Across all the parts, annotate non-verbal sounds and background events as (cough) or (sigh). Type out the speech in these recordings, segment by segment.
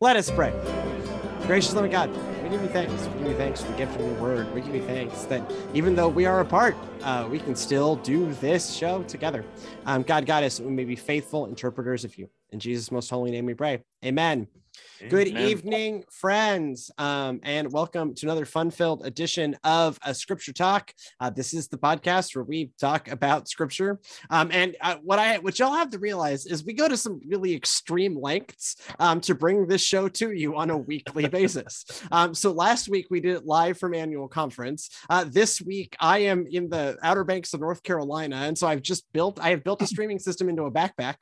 Let us pray. Gracious loving God, we give you thanks. We give you thanks for the gift of your word. We give you thanks that even though we are apart, uh, we can still do this show together. Um, God, guide us. We may be faithful interpreters of you. In Jesus' most holy name we pray. Amen. Good Amen. evening, friends, um, and welcome to another fun-filled edition of a Scripture Talk. Uh, this is the podcast where we talk about Scripture, um, and uh, what I what y'all have to realize is we go to some really extreme lengths um, to bring this show to you on a weekly (laughs) basis. Um, so last week we did it live from annual conference. Uh, this week I am in the Outer Banks of North Carolina, and so I've just built I have built a (laughs) streaming system into a backpack,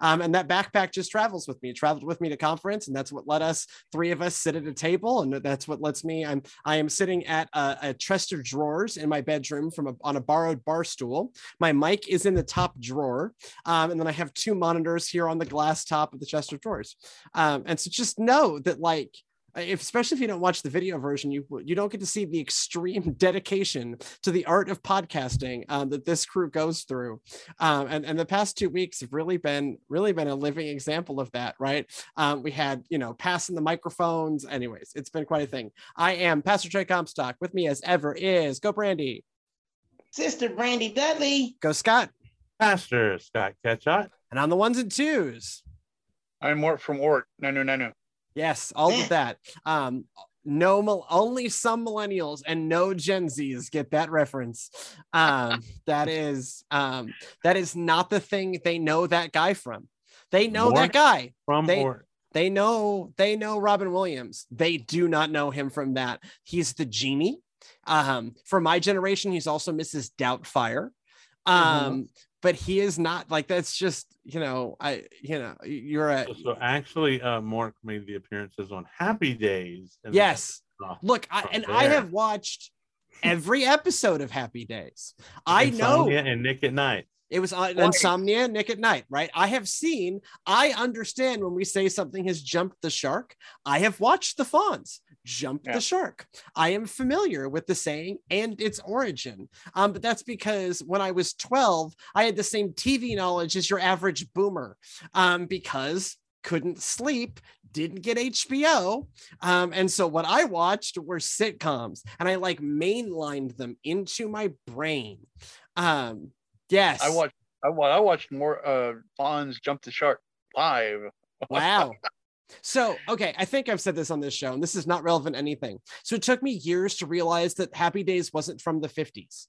um, and that backpack just travels with me. It traveled with me to conference, and that's what let us three of us sit at a table, and that's what lets me. I'm I am sitting at a, a chest of drawers in my bedroom from a, on a borrowed bar stool. My mic is in the top drawer, um, and then I have two monitors here on the glass top of the chest of drawers. Um, and so just know that like if, especially if you don't watch the video version, you you don't get to see the extreme (laughs) dedication to the art of podcasting um, that this crew goes through. Um, and, and the past two weeks have really been really been a living example of that, right? Um, we had you know passing the microphones. Anyways, it's been quite a thing. I am Pastor Trey Comstock. With me as ever is Go Brandy, Sister Brandy Dudley. Go Scott, Pastor Scott Ketchot. and on the ones and twos. I'm Mork from Ork. No, no, no, no. Yes, all of that. Um, no, only some millennials and no Gen Zs get that reference. Um, (laughs) that is um, that is not the thing they know that guy from. They know that guy. From They- They know they know Robin Williams. They do not know him from that. He's the genie. Um, for my generation, he's also Mrs. Doubtfire. Um, but he is not like that's just you know I you know you're a so, so actually uh Mork made the appearances on Happy Days. and- yes. Look, I, from and I have watched every episode of Happy Days. I know and Nick at Night. it was on Right. Insomnia, Nick at Night, right? I have seen, I understand when we say something has jumped the shark. I have watched the Fonz jump Yeah. the shark. I am familiar with the saying and its origin. Um, but that's because when I was 12, I had the same TV knowledge as your average boomer. Um, because couldn't sleep, didn't get HBO. Um, and so what I watched were sitcoms and I like mainlined them into my brain. Um, yes. I watched. I, I watched more. Uh, Fonz jump the shark live. (laughs) Wow. So, okay, I think I've said this on this show, and this is not relevant to anything. So, it took me years to realize that Happy Days wasn't from the 50s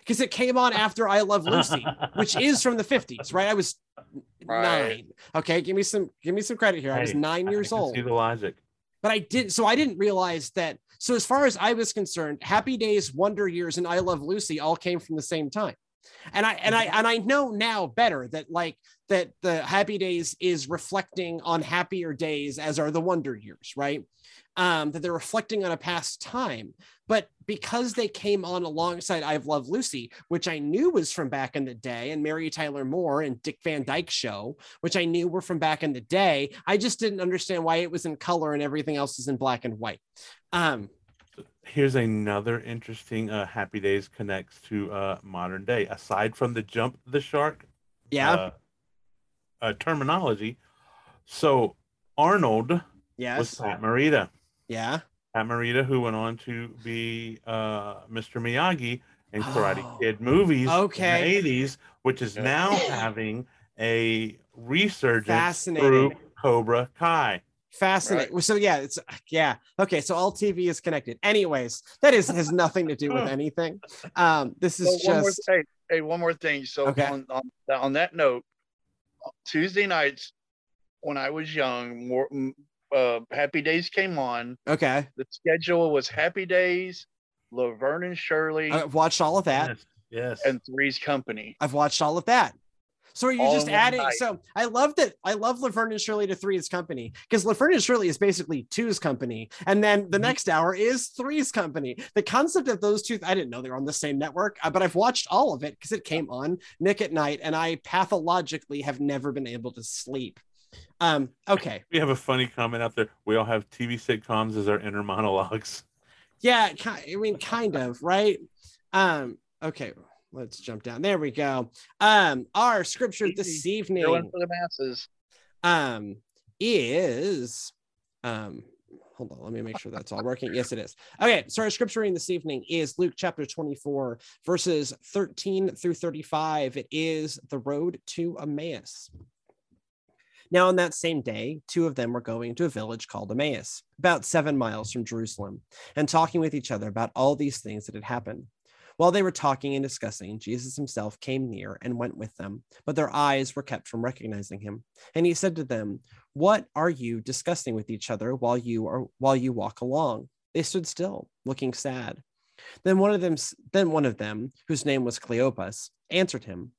because it came on after I Love Lucy, which (laughs) is from the 50s, right? I was Right. nine. Okay, give me some give me some credit here. I was nine I years old. See the logic. but I did so I didn't realize that. So as far as I was concerned, Happy Days, Wonder Years, and I Love Lucy all came from the same time. And I and I and I know now better that like that the Happy Days is reflecting on happier days as are the Wonder Years, right? Um, that they're reflecting on a past time. But because they came on alongside I've Loved Lucy, which I knew was from back in the day, and Mary Tyler Moore and Dick Van Dyke Show, which I knew were from back in the day, I just didn't understand why it was in color and everything else is in black and white. Um, Here's another interesting uh Happy Days connects to uh modern day. Aside from the jump the shark yeah, uh, uh terminology. So Arnold was yes, Pat Morita. yeah. Pat Morita, who went on to be uh, Mr. Miyagi in Karate Oh, Kid movies okay. in the 80s, which is now having a resurgence through Cobra Kai. Fascinating. Well, So yeah, it's yeah. Okay, so all TV is connected. Anyways, that is has nothing to do with (laughs) anything. Um, this is So one more, just hey, hey, one more thing. So Okay. on, on on that note, Tuesday nights when I was young, more uh, Happy Days came on. okay. The schedule was Happy Days, Laverne and Shirley, I've watched all of that. Yes. yes. and Three's Company. I've watched all of that. So are you All just adding? night. So I love that. I love Laverne and Shirley to Three's Company because Laverne and Shirley is basically Two's Company, and then the Mhm. next hour is Three's Company. The concept of those two, I didn't know they were on the same network, uh, but I've watched all of it because it came on Nick at Night, and I pathologically have never been able to sleep. Um. Okay. we have a funny comment out there. We all have TV sitcoms as our inner monologues. Yeah. I mean, kind of right. Um. Okay. Let's jump down. There we go. Um. Our scripture this evening. Going for the masses. um is Um, hold on, let me make sure that's all working. Yes, it is. Okay, so our scripture reading this evening is Luke chapter 24, verses 13 through 35. It is the road to Emmaus. Now, on that same day, two of them were going to a village called Emmaus, about seven miles from Jerusalem, and talking with each other about all these things that had happened. While they were talking and discussing, Jesus himself came near and went with them, but their eyes were kept from recognizing him. And he said to them, "What are you discussing with each other while you are while you walk along?" They stood still, looking sad. Then one of them then one of them, whose name was Cleopas, answered him,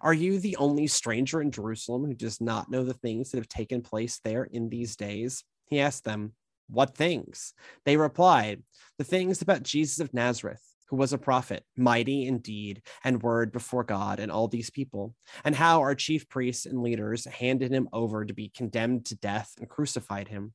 "Are you the only stranger in Jerusalem who does not know the things that have taken place there in these days?" He asked them, "What things?" They replied, "The things about Jesus of Nazareth." Who was a prophet, mighty in deed and word before God and all these people, and how our chief priests and leaders handed him over to be condemned to death and crucified him.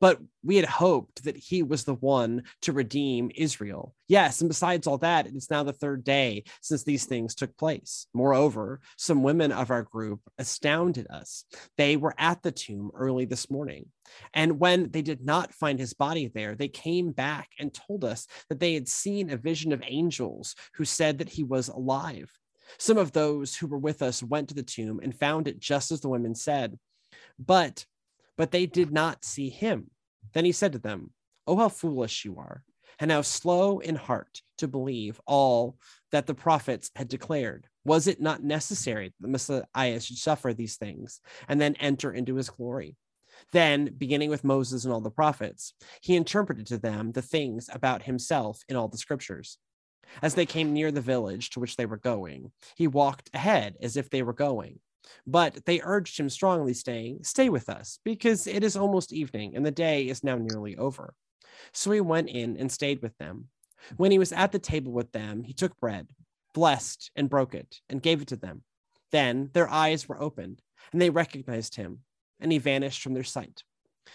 But we had hoped that he was the one to redeem Israel. Yes, and besides all that, it's now the third day since these things took place. Moreover, some women of our group astounded us. They were at the tomb early this morning. And when they did not find his body there, they came back and told us that they had seen a vision of angels who said that he was alive. Some of those who were with us went to the tomb and found it just as the women said. But but they did not see him. Then he said to them, Oh, how foolish you are, and how slow in heart to believe all that the prophets had declared. Was it not necessary that the Messiah should suffer these things and then enter into his glory? Then, beginning with Moses and all the prophets, he interpreted to them the things about himself in all the scriptures. As they came near the village to which they were going, he walked ahead as if they were going but they urged him strongly, saying, Stay with us, because it is almost evening, and the day is now nearly over. So he went in and stayed with them. When he was at the table with them, he took bread, blessed, and broke it, and gave it to them. Then their eyes were opened, and they recognized him, and he vanished from their sight.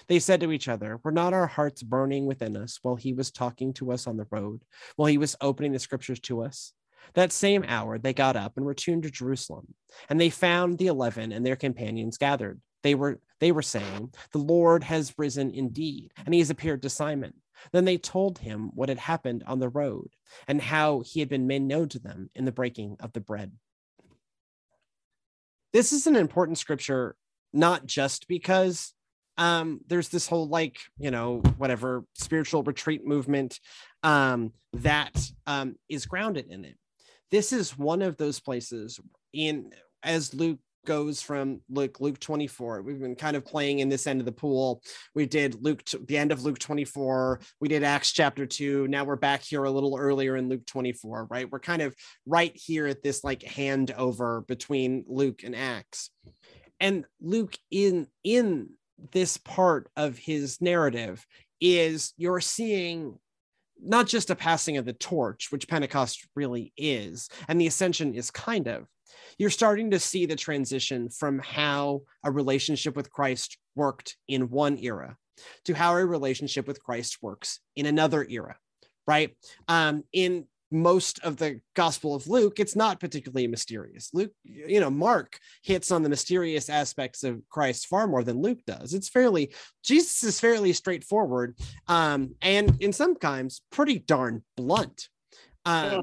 They said to each other, Were not our hearts burning within us while he was talking to us on the road, while he was opening the scriptures to us? That same hour, they got up and returned to Jerusalem, and they found the eleven and their companions gathered. They were they were saying, "The Lord has risen indeed, and he has appeared to Simon." Then they told him what had happened on the road and how he had been made known to them in the breaking of the bread. This is an important scripture, not just because um, there's this whole like you know whatever spiritual retreat movement um, that um, is grounded in it this is one of those places in as Luke goes from Luke Luke 24. We've been kind of playing in this end of the pool. We did Luke the end of Luke 24. We did Acts chapter 2. Now we're back here a little earlier in Luke 24, right? We're kind of right here at this like handover between Luke and Acts. And Luke in in this part of his narrative is you're seeing not just a passing of the torch, which Pentecost really is, and the ascension is kind of. You're starting to see the transition from how a relationship with Christ worked in one era to how a relationship with Christ works in another era, right? Um, in most of the gospel of luke it's not particularly mysterious. Luke you know mark hits on the mysterious aspects of christ far more than luke does. It's fairly jesus is fairly straightforward um, and in some times pretty darn blunt. Um, yeah.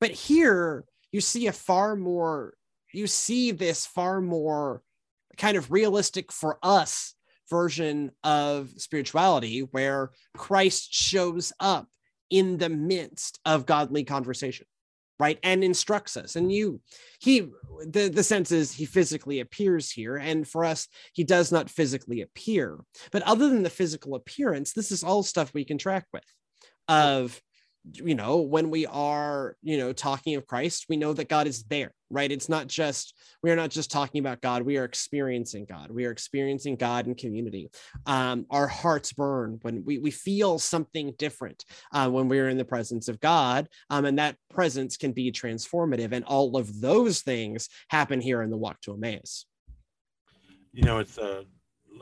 but here you see a far more you see this far more kind of realistic for us version of spirituality where christ shows up in the midst of godly conversation right? And instructs us. And you he the the sense is he physically appears here. And for us he does not physically appear. But other than the physical appearance this is all stuff we can track with of you know when we are you know talking of christ we know that god is there right? It's not just we are not just talking about god we are experiencing god. We are experiencing god in community. Um, our hearts burn when we, we feel something different uh, when we're in the presence of god um, and that presence can be transformative and all of those things happen here in the walk to emmaus. You know it's uh,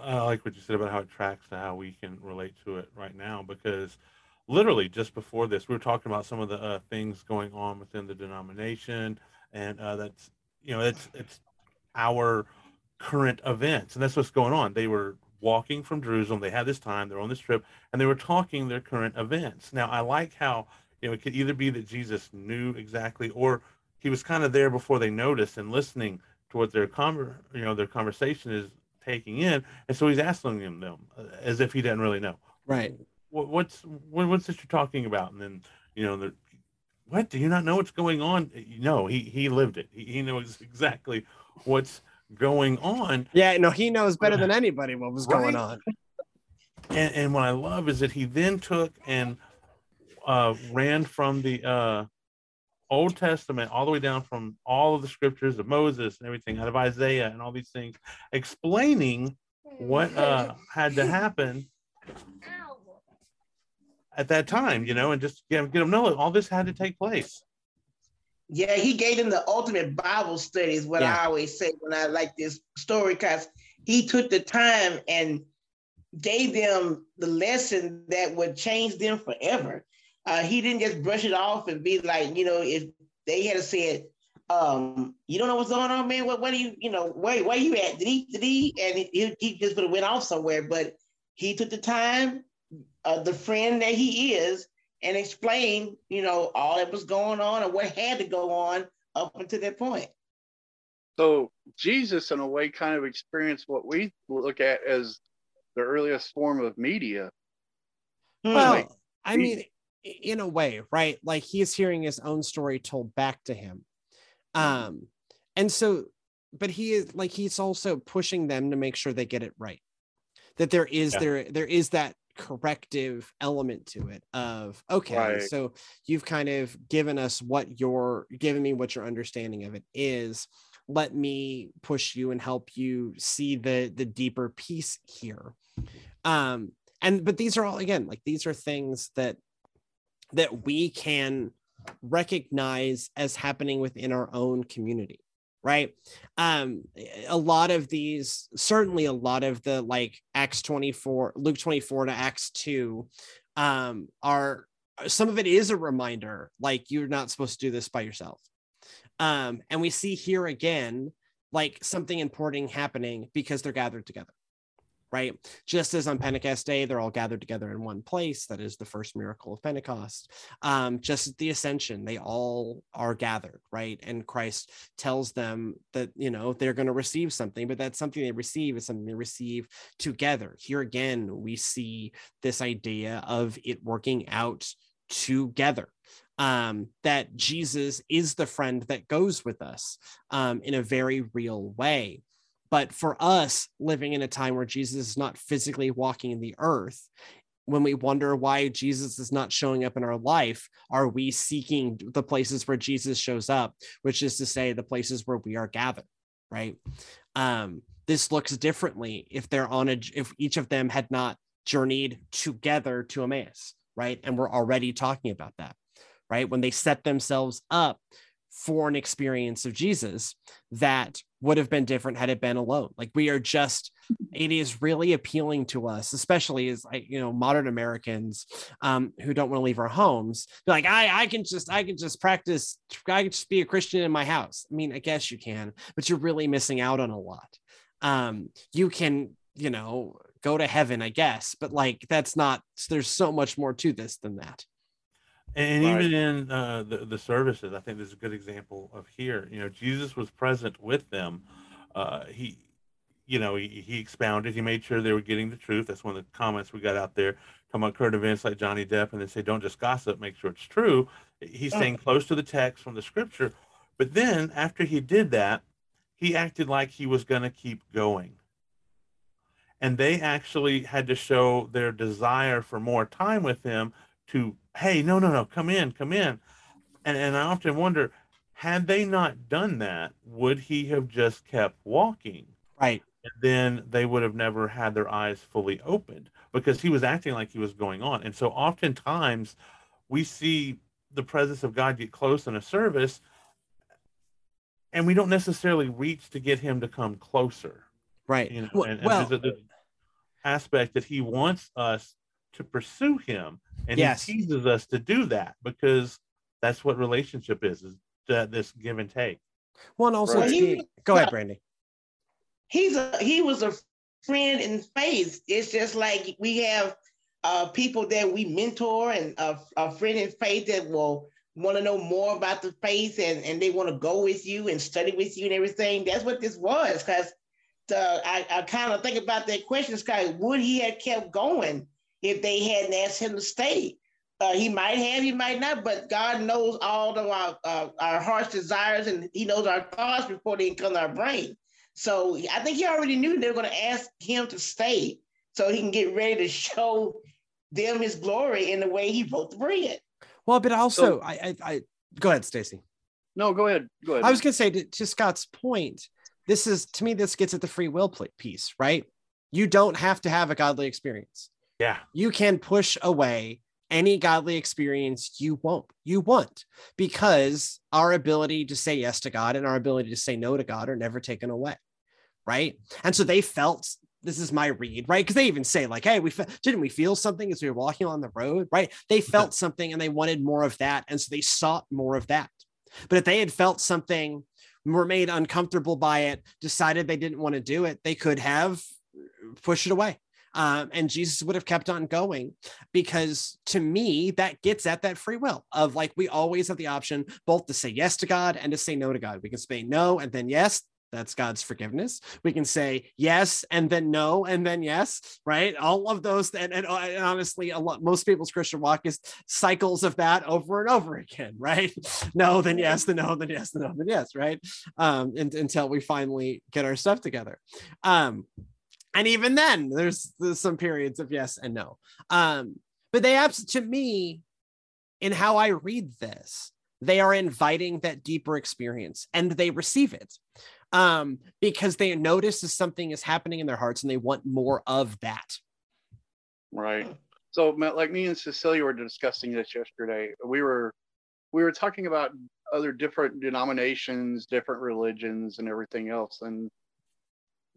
i like what you said about how it tracks to how we can relate to it right now because literally just before this, we were talking about some of the uh, things going on within the denomination, and uh, that's you know it's it's our current events, and that's what's going on. They were walking from Jerusalem. They had this time, they're on this trip, and they were talking their current events. Now, I like how, you know, it could either be that Jesus knew exactly, or he was kind of there before they noticed and listening to what their conver- you know, their conversation is taking in. And so he's asking them, uh, as if he didn't really know. Right. What, what's, what, what's this you're talking about? And then, you know, the, what, do you not know what's going on? No, he, he lived it. He, he knows (laughs) exactly what's going on. Yeah, no, he knows better than (laughs) anybody what was going on. (laughs) And, and what I love is that he then took and uh, ran from the uh, Old Testament all the way down from all of the scriptures of Moses and everything out of Isaiah and all these things, explaining what uh, had to happen at that time, you know, and just get, get them know all this had to take place. Yeah, he gave them the ultimate Bible study, is what Yeah. I always say when I like this story, because he took the time and gave them the lesson that would change them forever. Uh, he didn't just brush it off and be like, you know, if they had said, um, you don't know what's going on, man. What, what do you, you know, where, where you at? Did he, did he? And he, he just would have went off somewhere. But he took the time, uh, the friend that he is, and explain, you know, all that was going on and what had to go on up until that point. So Jesus, in a way, kind of experienced what we look at as the earliest form of media. Hmm. Well, I mean, in a way, right? Like he's hearing his own story told back to him. Um, and so, but he is like he's also pushing them to make sure they get it right. That there is Yeah. there there is that corrective element to it of okay, Right. so you've kind of given us what your given me what your understanding of it is. Let me push you and help you see the the deeper piece here. Um, and but these are all again like these are things that that we can recognize as happening within our own community right? Um a lot of these certainly a lot of the like acts 24 luke 24 to acts 2 um are some of it is a reminder like you're not supposed to do this by yourself. Um and we see here again like something important happening because they're gathered together right? Just as on Pentecost Day, they're all gathered together in one place. That is the first miracle of Pentecost. Um, just at the ascension, they all are gathered, right? And Christ tells them that, you know, they're going to receive something, but that something they receive is something they receive together. Here again, we see this idea of it working out together. Um, that Jesus is the friend that goes with us um, in a very real way. But for us living in a time where Jesus is not physically walking the earth, when we wonder why Jesus is not showing up in our life, are we seeking the places where Jesus shows up, which is to say, the places where we are gathered, right? Um, this looks differently if they're on a, if each of them had not journeyed together to Emmaus, right? And we're already talking about that, right? When they set themselves up for an experience of Jesus that would have been different had it been alone. Like we are just, (laughs) it is really appealing to us, especially as I, you know, modern Americans um, who don't want to leave our homes. Be like, I, I can just, I can just practice. I can just be a Christian in my house. I mean, I guess you can, but you're really missing out on a lot. Um, you can, you know, go to heaven, I guess, but like that's not. There's so much more to this than that. And Right. even in uh, the, the services, I think there's a good example of here. You know, Jesus was present with them. Uh, he, you know, he, he expounded, he made sure they were getting the truth. That's one of the comments we got out there talking about current events like Johnny Depp, and they say, don't just gossip, make sure it's true. He's staying close to the text from the scripture. But then after he did that, he acted like he was going to keep going. And they actually had to show their desire for more time with him to, hey, no, no, no, come in, come in. And, and I often wonder, had they not done that, would he have just kept walking? Right. And then they would have never had their eyes fully opened because he was acting like he was going on. And so oftentimes we see the presence of God get close in a service and we don't necessarily reach to get him to come closer Right. you know, Well- and, and well, there's a this aspect that he wants us to pursue him, and Yes. he teases us to do that because that's what relationship is: is that this give and take. Well, also Right. He go ahead, (laughs) Brandy. He's a he was a friend in faith. It's just like we have uh, people that we mentor and a, a friend in faith that will want to know more about the faith and, and they want to go with you and study with you and everything. That's what this was. Because I, I kind of think about that question, Scott. Would he have kept going if they hadn't asked him to stay? Uh, he might have, he might not, but God knows all of our uh, our heart's desires and He knows our thoughts before they come to our brain. So I think He already knew they were going to ask Him to stay so He can get ready to show them His glory in the way He broke the bread. Well, but also, so, I, I, I, go ahead, Stacy. No, go ahead. Go ahead. I was going to say to, to Scott's point. This is to me, this gets at the free will piece, right? You don't have to have a godly experience. Yeah. You can push away any godly experience you won't you want because our ability to say yes to god and our ability to say no to god are never taken away right? And so they felt this is my read right? Because they even say like hey we fe- didn't we feel something as we were walking on the road? Right? They felt something and they wanted more of that and so they sought more of that. But if they had felt something were made uncomfortable by it decided they didn't want to do it they could have pushed it away um, and Jesus would have kept on going because to me, that gets at that free will of like we always have the option both to say yes to God and to say no to God. We can say no and then yes. That's God's forgiveness. We can say yes and then no and then yes, right? All of those, and, and, and honestly, a lot most people's Christian walk is cycles of that over and over again, (laughs) right? No, then yes, then no, then yes, then no, then yes, right? Um, and, until we finally get our stuff together. Um, and even then there's, there's some periods of yes and no. Um but they abs to me in how i read this they are inviting that deeper experience and they receive it. Um because they notice that something is happening in their hearts and they want more of that. Right. So like me and cecilia were discussing this yesterday. We were we were talking about other different denominations different religions and everything else. And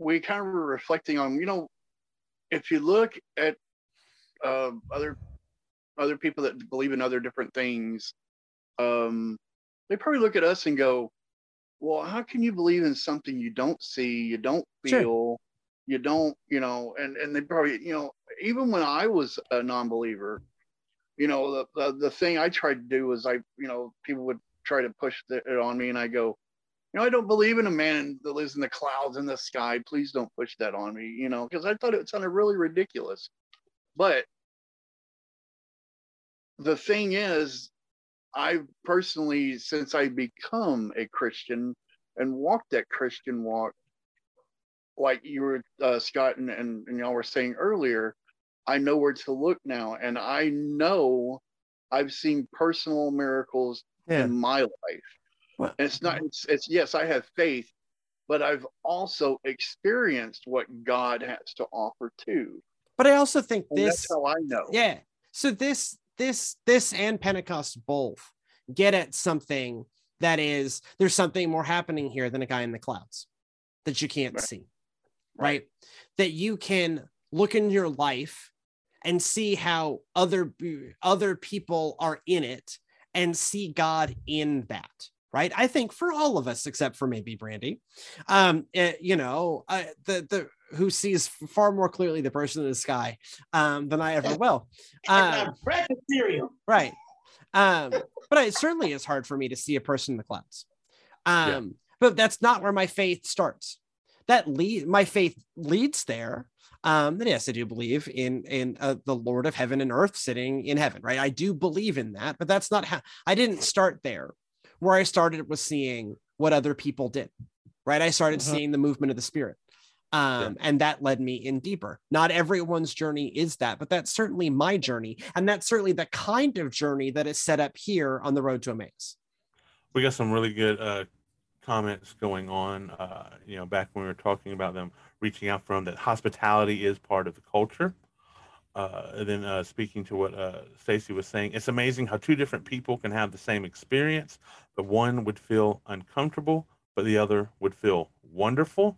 we kind of were reflecting on, you know, if you look at uh, other other people that believe in other different things, um, they probably look at us and go, "Well, how can you believe in something you don't see, you don't feel, sure. you don't, you know?" And and they probably, you know, even when I was a non-believer, you know, the the, the thing I tried to do was I, you know, people would try to push it on me, and I go, you know, I don't believe in a man that lives in the clouds in the sky. Please don't push that on me, you know, because I thought it sounded really ridiculous. But the thing is, I personally, since I become a Christian and walked that Christian walk, like you were, uh, Scott, and, and, and y'all were saying earlier, I know where to look now. And I know I've seen personal miracles yeah. in my life well, it's not. Mm-hmm. It's, it's yes, I have faith, but I've also experienced what God has to offer too. But I also think and this. That's how I know. Yeah. So this, this, this, and Pentecost both get at something that is there's something more happening here than a guy in the clouds that you can't right. see, right? right? That you can look in your life and see how other other people are in it and see God in that right? I think for all of us, except for maybe Brandy, um, it, eh, you know, uh, the the who sees far more clearly the person in the sky um, than I ever will. (laughs) Um, right? Um, but it certainly is hard for me to see a person in the clouds. Um, yeah. But that's not where my faith starts. That lead my faith leads there. Um, and yes, I do believe in in uh, the Lord of heaven and earth sitting in heaven, right? I do believe in that, but that's not how I didn't start there where I started was seeing what other people did, right? I started uh-huh. seeing the movement of the spirit. Um, yeah. and that led me in deeper. Not everyone's journey is that, but that's certainly my journey. And that's certainly the kind of journey that is set up here on the road to Emmaus. We got some really good uh, comments going on. Uh, you know, back when we were talking about them reaching out from that hospitality is part of the culture uh, and then uh, speaking to what uh, Stacy was saying, it's amazing how two different people can have the same experience, but one would feel uncomfortable, but the other would feel wonderful.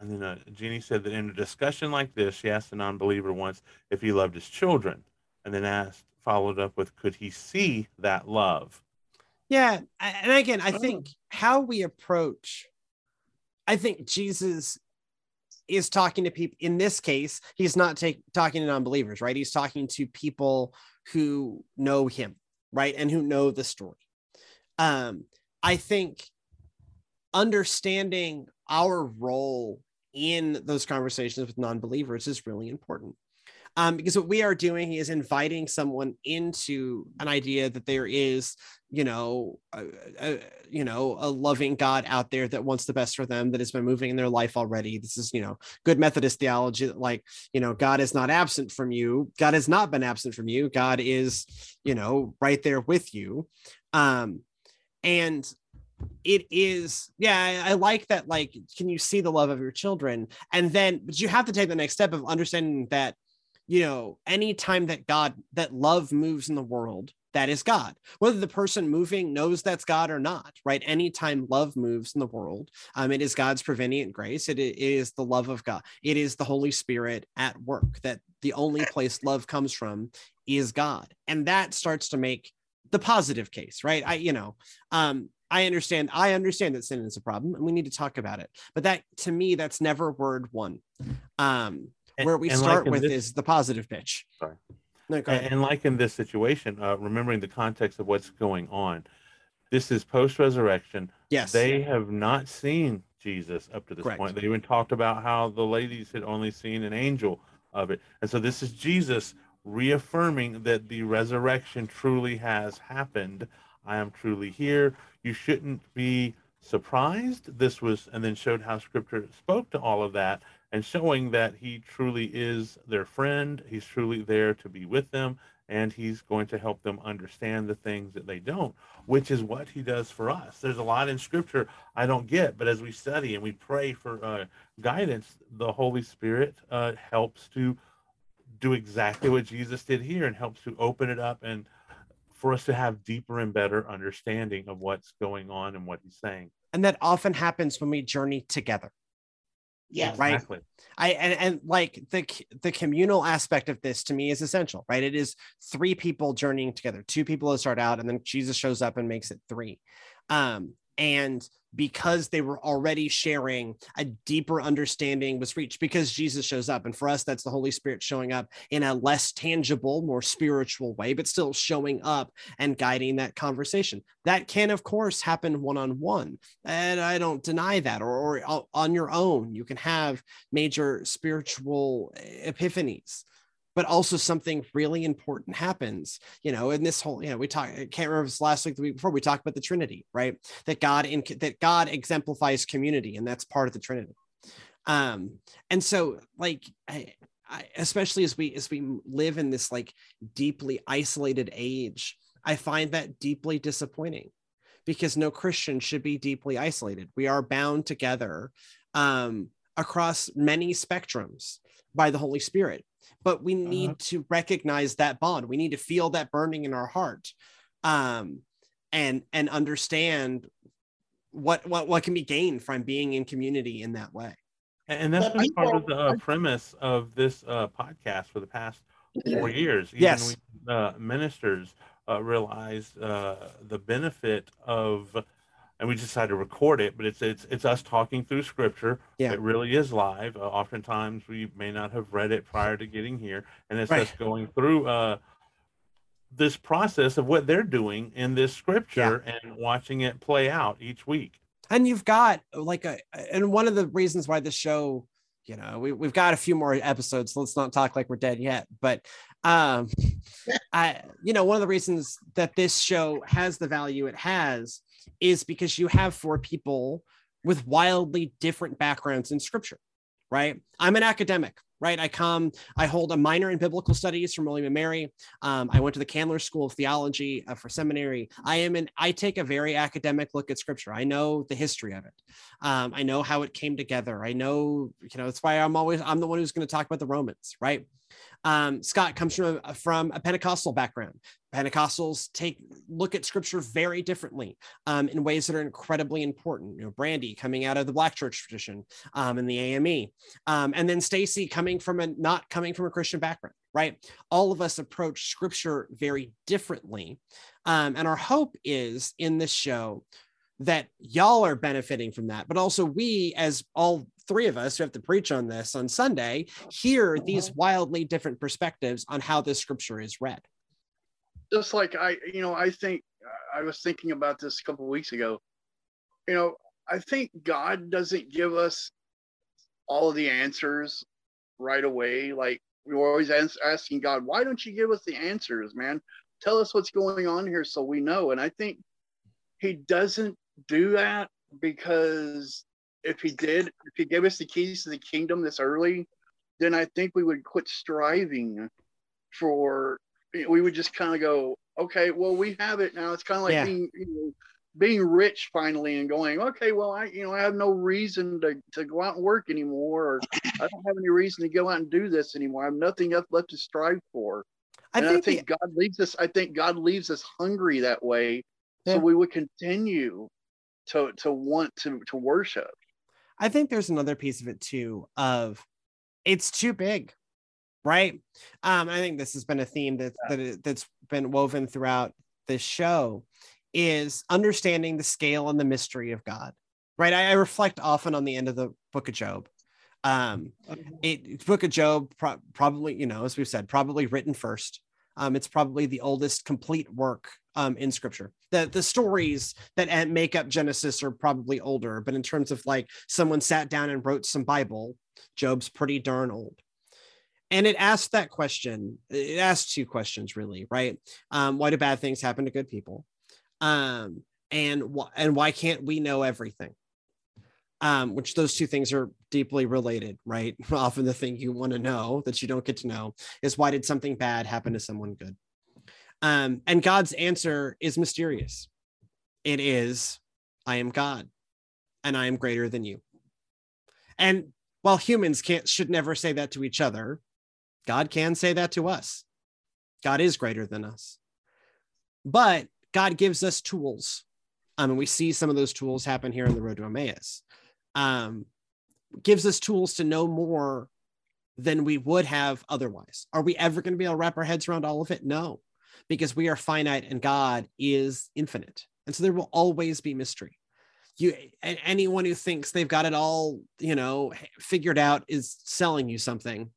And then uh, Jeannie said that in a discussion like this, she asked a non-believer once if he loved his children, and then asked, followed up with, could he see that love? Yeah, and again, I think how we approach, I think Jesus is talking to people in this case he's not take, talking to non-believers right? He's talking to people who know him right? And who know the story. Um i think understanding our role in those conversations with non-believers is really important um, because what we are doing is inviting someone into an idea that there is you know a, a, you know a loving god out there that wants the best for them that has been moving in their life already. This is you know good methodist theology that like you know god is not absent from you. God has not been absent from you. God is you know right there with you. Um and it is yeah I, I, like that like can you see the love of your children? And then but you have to take the next step of understanding that you know anytime that god that love moves in the world that is god whether the person moving knows that's god or not right anytime love moves in the world um, it is god's prevenient grace it, it is the love of god it is the holy spirit at work that the only place love comes from is god and that starts to make the positive case right i you know um I understand. I understand that sin is a problem, and we need to talk about it. But that, to me, that's never word one. Um, and, where we start like with this, is the positive pitch. Sorry. No, and, and, like in this situation, uh, remembering the context of what's going on, this is post resurrection. Yes. They have not seen Jesus up to this Correct. point. They even talked about how the ladies had only seen an angel of it. And so this is Jesus reaffirming that the resurrection truly has happened. I am truly here. You shouldn't be surprised. This was, and then showed how scripture spoke to all of that and showing that he truly is their friend. He's truly there to be with them, and he's going to help them understand the things that they don't, which is what he does for us. There's a lot in scripture I don't get, but as we study and we pray for uh, guidance, the Holy Spirit uh, helps to do exactly what Jesus did here and helps to open it up and for us to have deeper and better understanding of what's going on and what he's saying. And that often happens when we journey together yeah. Right. Exactly. i and, and like the the communal aspect of this to me is essential right? It is three people journeying together two people that start out and then jesus shows up and makes it three. Um and because they were already sharing a deeper understanding was reached because Jesus shows up. And for us, that's the Holy Spirit showing up in a less tangible, more spiritual way, but still showing up and guiding that conversation. That can, of course, happen one on one. And I don't deny that, or, or uh, on your own. You can have major spiritual epiphanies but also something really important happens you know in this whole you know we talk i can't remember if last week the week before we talked about the trinity right? That god in that god exemplifies community and that's part of the trinity. Um and so like I, I especially as we as we live in this like deeply isolated age i find that deeply disappointing because no christian should be deeply isolated. We are bound together um across many spectrums by the holy spirit. But we need uh-huh. to recognize that bond. We need to feel that burning in our heart um and and understand what what what can be gained from being in community in that way. And that's been part of the uh, premise of this uh, podcast for the past four years. Even yes. we, uh, ministers uh, realized uh, the benefit of and we decided to record it, but it's it's it's us talking through scripture. Yeah. It really is live. Uh, oftentimes we may not have read it prior to getting here, and it's right. us going through uh, this process of what they're doing in this scripture yeah. and watching it play out each week. And you've got like a and one of the reasons why the show, you know, we, we've got a few more episodes. So let's not talk like we're dead yet. But um (laughs) I you know, one of the reasons that this show has the value it has is because you have four people with wildly different backgrounds in scripture, right? I'm an academic, right? I come, I hold a minor in biblical studies from William and Mary. Um, I went to the Candler School of Theology uh, for seminary. I am an, I take a very academic look at scripture. I know the history of it. Um, I know how it came together. I know, you know, that's why I'm always, I'm the one who's going to talk about the Romans, right? Um, Scott comes from a, from a Pentecostal background. Pentecostals take look at scripture very differently um, in ways that are incredibly important. You know, Brandy coming out of the Black Church tradition um, and the AME, um, and then Stacy coming from a not coming from a Christian background. Right, all of us approach scripture very differently, um, and our hope is in this show that y'all are benefiting from that, but also we, as all three of us who have to preach on this on Sunday, hear these Uh-huh. wildly different perspectives on how this scripture is read. Just like I, you know, I think I was thinking about this a couple weeks ago. You know, I think God doesn't give us all of the answers right away. Like we're always as- asking God, why don't you give us the answers, man? Tell us what's going on here so we know. And I think He doesn't do that because if He did, if He gave us the keys to the kingdom this early, then I think we would quit striving for we would just kind of go, okay, well, we have it now. It's kind of like Yeah. being, you know, being rich finally and going, okay, well, I, you know, I have no reason to, to go out and work anymore, or I don't have any reason to go out and do this anymore. I have nothing else left to strive for. I and think, I think God leaves us, I think God leaves us hungry that way. Yeah. So we would continue to, to want to, to worship. I think there's another piece of it too of it's too big, right? Um, I think this has been a theme that, that that's been woven throughout this show is understanding the scale and the mystery of God, right? I, I reflect often on the end of the Book of Job. Um, it Book of Job pro- probably you know as we've said probably written first. Um, it's probably the oldest complete work um, in Scripture. The the stories that make up Genesis are probably older, but in terms of like someone sat down and wrote some Bible, Job's pretty darn old. And it asked that question. It asked two questions, really, right? Um, why do bad things happen to good people? Um, and wh- and why can't we know everything? Um, which those two things are deeply related, right? (laughs) Often the thing you want to know that you don't get to know is why did something bad happen to someone good? Um, and God's answer is mysterious. It is, I am God, and I am greater than you. And while humans can't should never say that to each other, God can say that to us. God is greater than us. But God gives us tools. Um, and we see some of those tools happen here in the road to Emmaus. Um, gives us tools to know more than we would have otherwise. Are we ever going to be able to wrap our heads around all of it? No, because we are finite and God is infinite. And so there will always be mystery. You anyone who thinks they've got it all, you know, figured out is selling you something.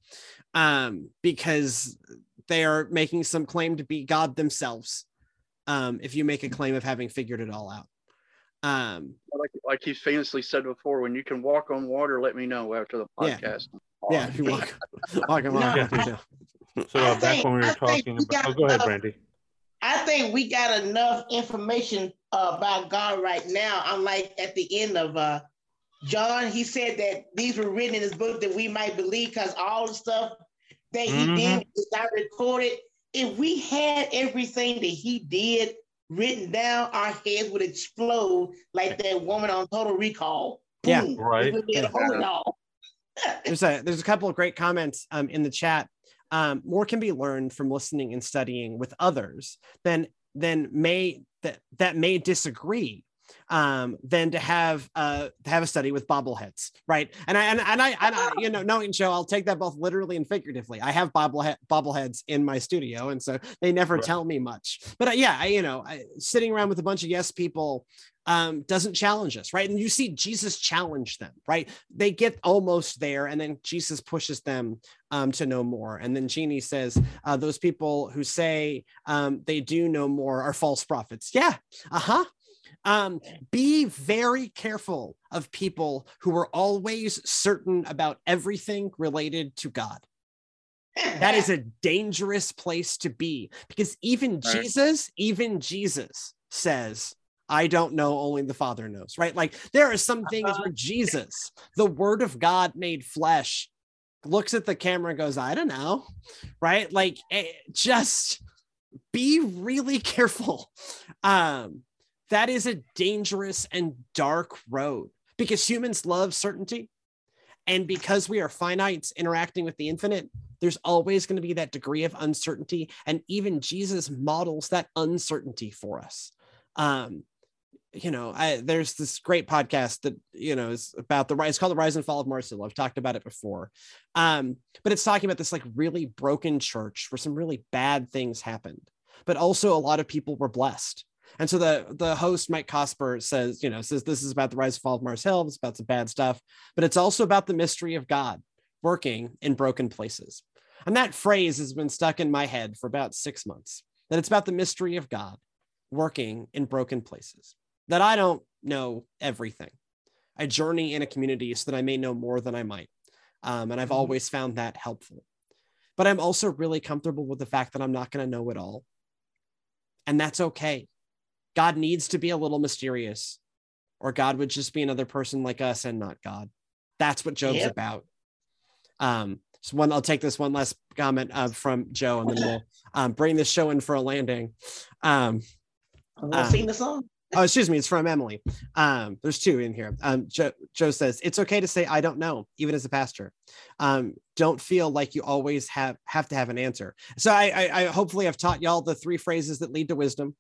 Um, because they are making some claim to be God themselves. Um, if you make a claim of having figured it all out. Um, Like, like he's famously said before, when you can walk on water, let me know after the Yeah. podcast. yeah, if you walk, (laughs) walk, walk, No. walk, yeah. So I uh, back think- when we were I talking we about, oh, go ahead, enough- Brandy. I think we got enough information uh, about God right now. Unlike at the end of uh, John, he said that these were written in his book that we might believe because all the stuff that he Mhm. did is not recorded. If we had everything that he did written down, our heads would explode like that woman on Total Recall. Yeah. Boom. Right. It would be a whole Yeah. y'all. (laughs) there's a there's a couple of great comments um, in the chat. Um, more can be learned from listening and studying with others than than may that that may disagree um than to have uh have a study with bobbleheads right? And i and, and i and I, (laughs) you know knowing joe i'll take that both literally and figuratively. I have bobblehead bobbleheads in my studio and so they never Right. tell me much. But uh, yeah I, you know I, sitting around with a bunch of yes people um doesn't challenge us right? And you see jesus challenge them right? They get almost there and then jesus pushes them um, to know more. And then jeannie says uh, those people who say um, they do know more are false prophets. Yeah uh-huh um, be very careful of people who are always certain about everything related to god. That is a dangerous place to be because even Right. jesus even jesus says i don't know only the father knows right? Like there are some things where jesus the word of god made flesh looks at the camera and goes i don't know right? Like eh, just be really (laughs) careful. Um that is a dangerous and dark road because humans love certainty. And because we are finites interacting with the infinite there's always going to be that degree of uncertainty and even jesus models that uncertainty for us. Um you know I, there's this great podcast that you know is about the rise it's called the rise and fall of Mars Hill i've talked about it before. Um but it's talking about this like really broken church where some really bad things happened but also a lot of people were blessed And so the the host Mike Cosper says, you know, says this is about the rise and fall of Mars Hill. It's about some bad stuff, but it's also about the mystery of God working in broken places. And that phrase has been stuck in my head for about six months. That it's about the mystery of God working in broken places. That I don't know everything. I journey in a community so that I may know more than I might. Um, and I've mm-hmm. always found that helpful. But I'm also really comfortable with the fact that I'm not going to know it all. And that's okay. God needs to be a little mysterious, or God would just be another person like us and not God. That's what Job's yep. about. Um, so one, I'll take this one last comment uh, from Joe, and then we'll um, bring this show in for a landing. Um, uh, sing the song oh, excuse me, it's from Emily. Um, there's two in here. Um, Joe, Joe says it's okay to say I don't know, even as a pastor. Um, don't feel like you always have have to have an answer. So I, I, I hopefully I've taught y'all the three phrases that lead to wisdom.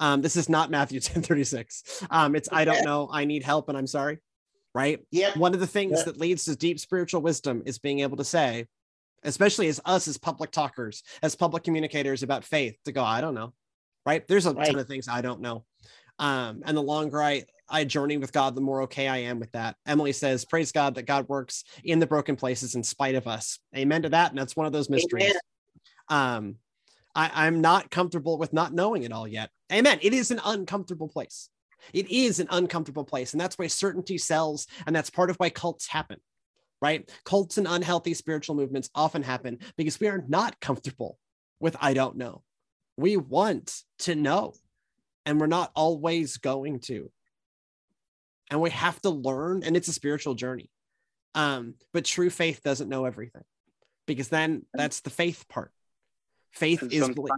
Um, this is not Matthew (laughs) 10 36. Um, it's I don't know, I need help, and I'm sorry. Right. Yeah. One of the things yep. that leads to deep spiritual wisdom is being able to say, especially as us as public talkers, as public communicators about faith, to go, I don't know. Right. There's a right. ton of things I don't know. Um, and the longer I I journey with God, the more okay I am with that. Emily says, "Praise God that God works in the broken places in spite of us." Amen to that. And that's one of those mysteries. Um, I, I'm not comfortable with not knowing it all yet. Amen. It is an uncomfortable place. It is an uncomfortable place, and that's why certainty sells, and that's part of why cults happen. Right? Cults and unhealthy spiritual movements often happen because we are not comfortable with I don't know. We want to know and we're not always going to. And we have to learn and it's a spiritual journey. Um but true faith doesn't know everything because then that's the faith part. Faith and is belief.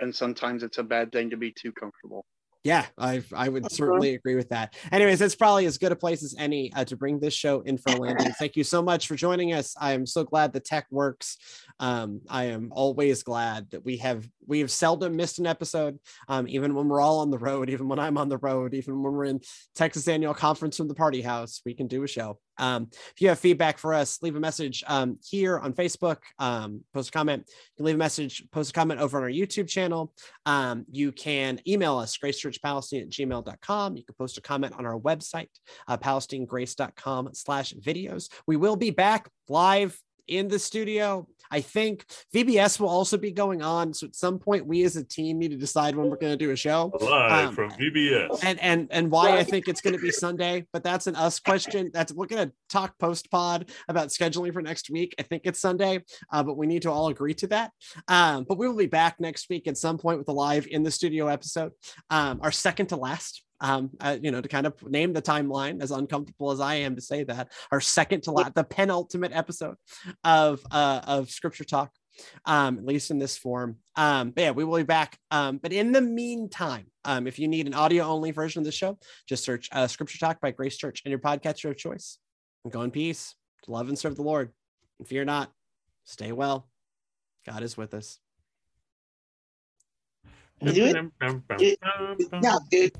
and sometimes it's a bad thing to be too comfortable yeah, I I would certainly agree with that. Anyways, it's probably as good a place as any uh, to bring this show in for landing. (laughs) Thank you so much for joining us. I am so glad the tech works. Um, I am always glad that we have we have seldom missed an episode, um, even when we're all on the road, even when I'm on the road, even when we're in Texas Annual Conference from the Party House, we can do a show. Um, if you have feedback for us, leave a message um, here on Facebook, um, post a comment. You can leave a message, post a comment over on our YouTube channel. Um, you can email us, gracechurchpalestine at gmail.com. You can post a comment on our website, uh, palestinegrace.com slash videos. We will be back live in the studio. I think VBS will also be going on. So at some point, we as a team need to decide when we're going to do a show live um, from VBS, and and and why I think it's going to be Sunday. But that's an us question. That's we're going to talk post pod about scheduling for next week. I think it's Sunday, uh, but we need to all agree to that. Um, but we will be back next week at some point with a live in the studio episode, um, our second to last um, uh, you know, to kind of name the timeline, as uncomfortable as I am to say that, our second to last, the penultimate episode of uh, of Scripture Talk, um, at least in this form. Um, but yeah, we will be back. Um, but in the meantime, um, if you need an audio only version of the show, just search uh, Scripture Talk by Grace Church and your podcatcher of choice. And go in peace, to love and serve the Lord, and fear not. Stay well. God is with us. Do it? Yeah, dude.